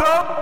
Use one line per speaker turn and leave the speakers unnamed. up.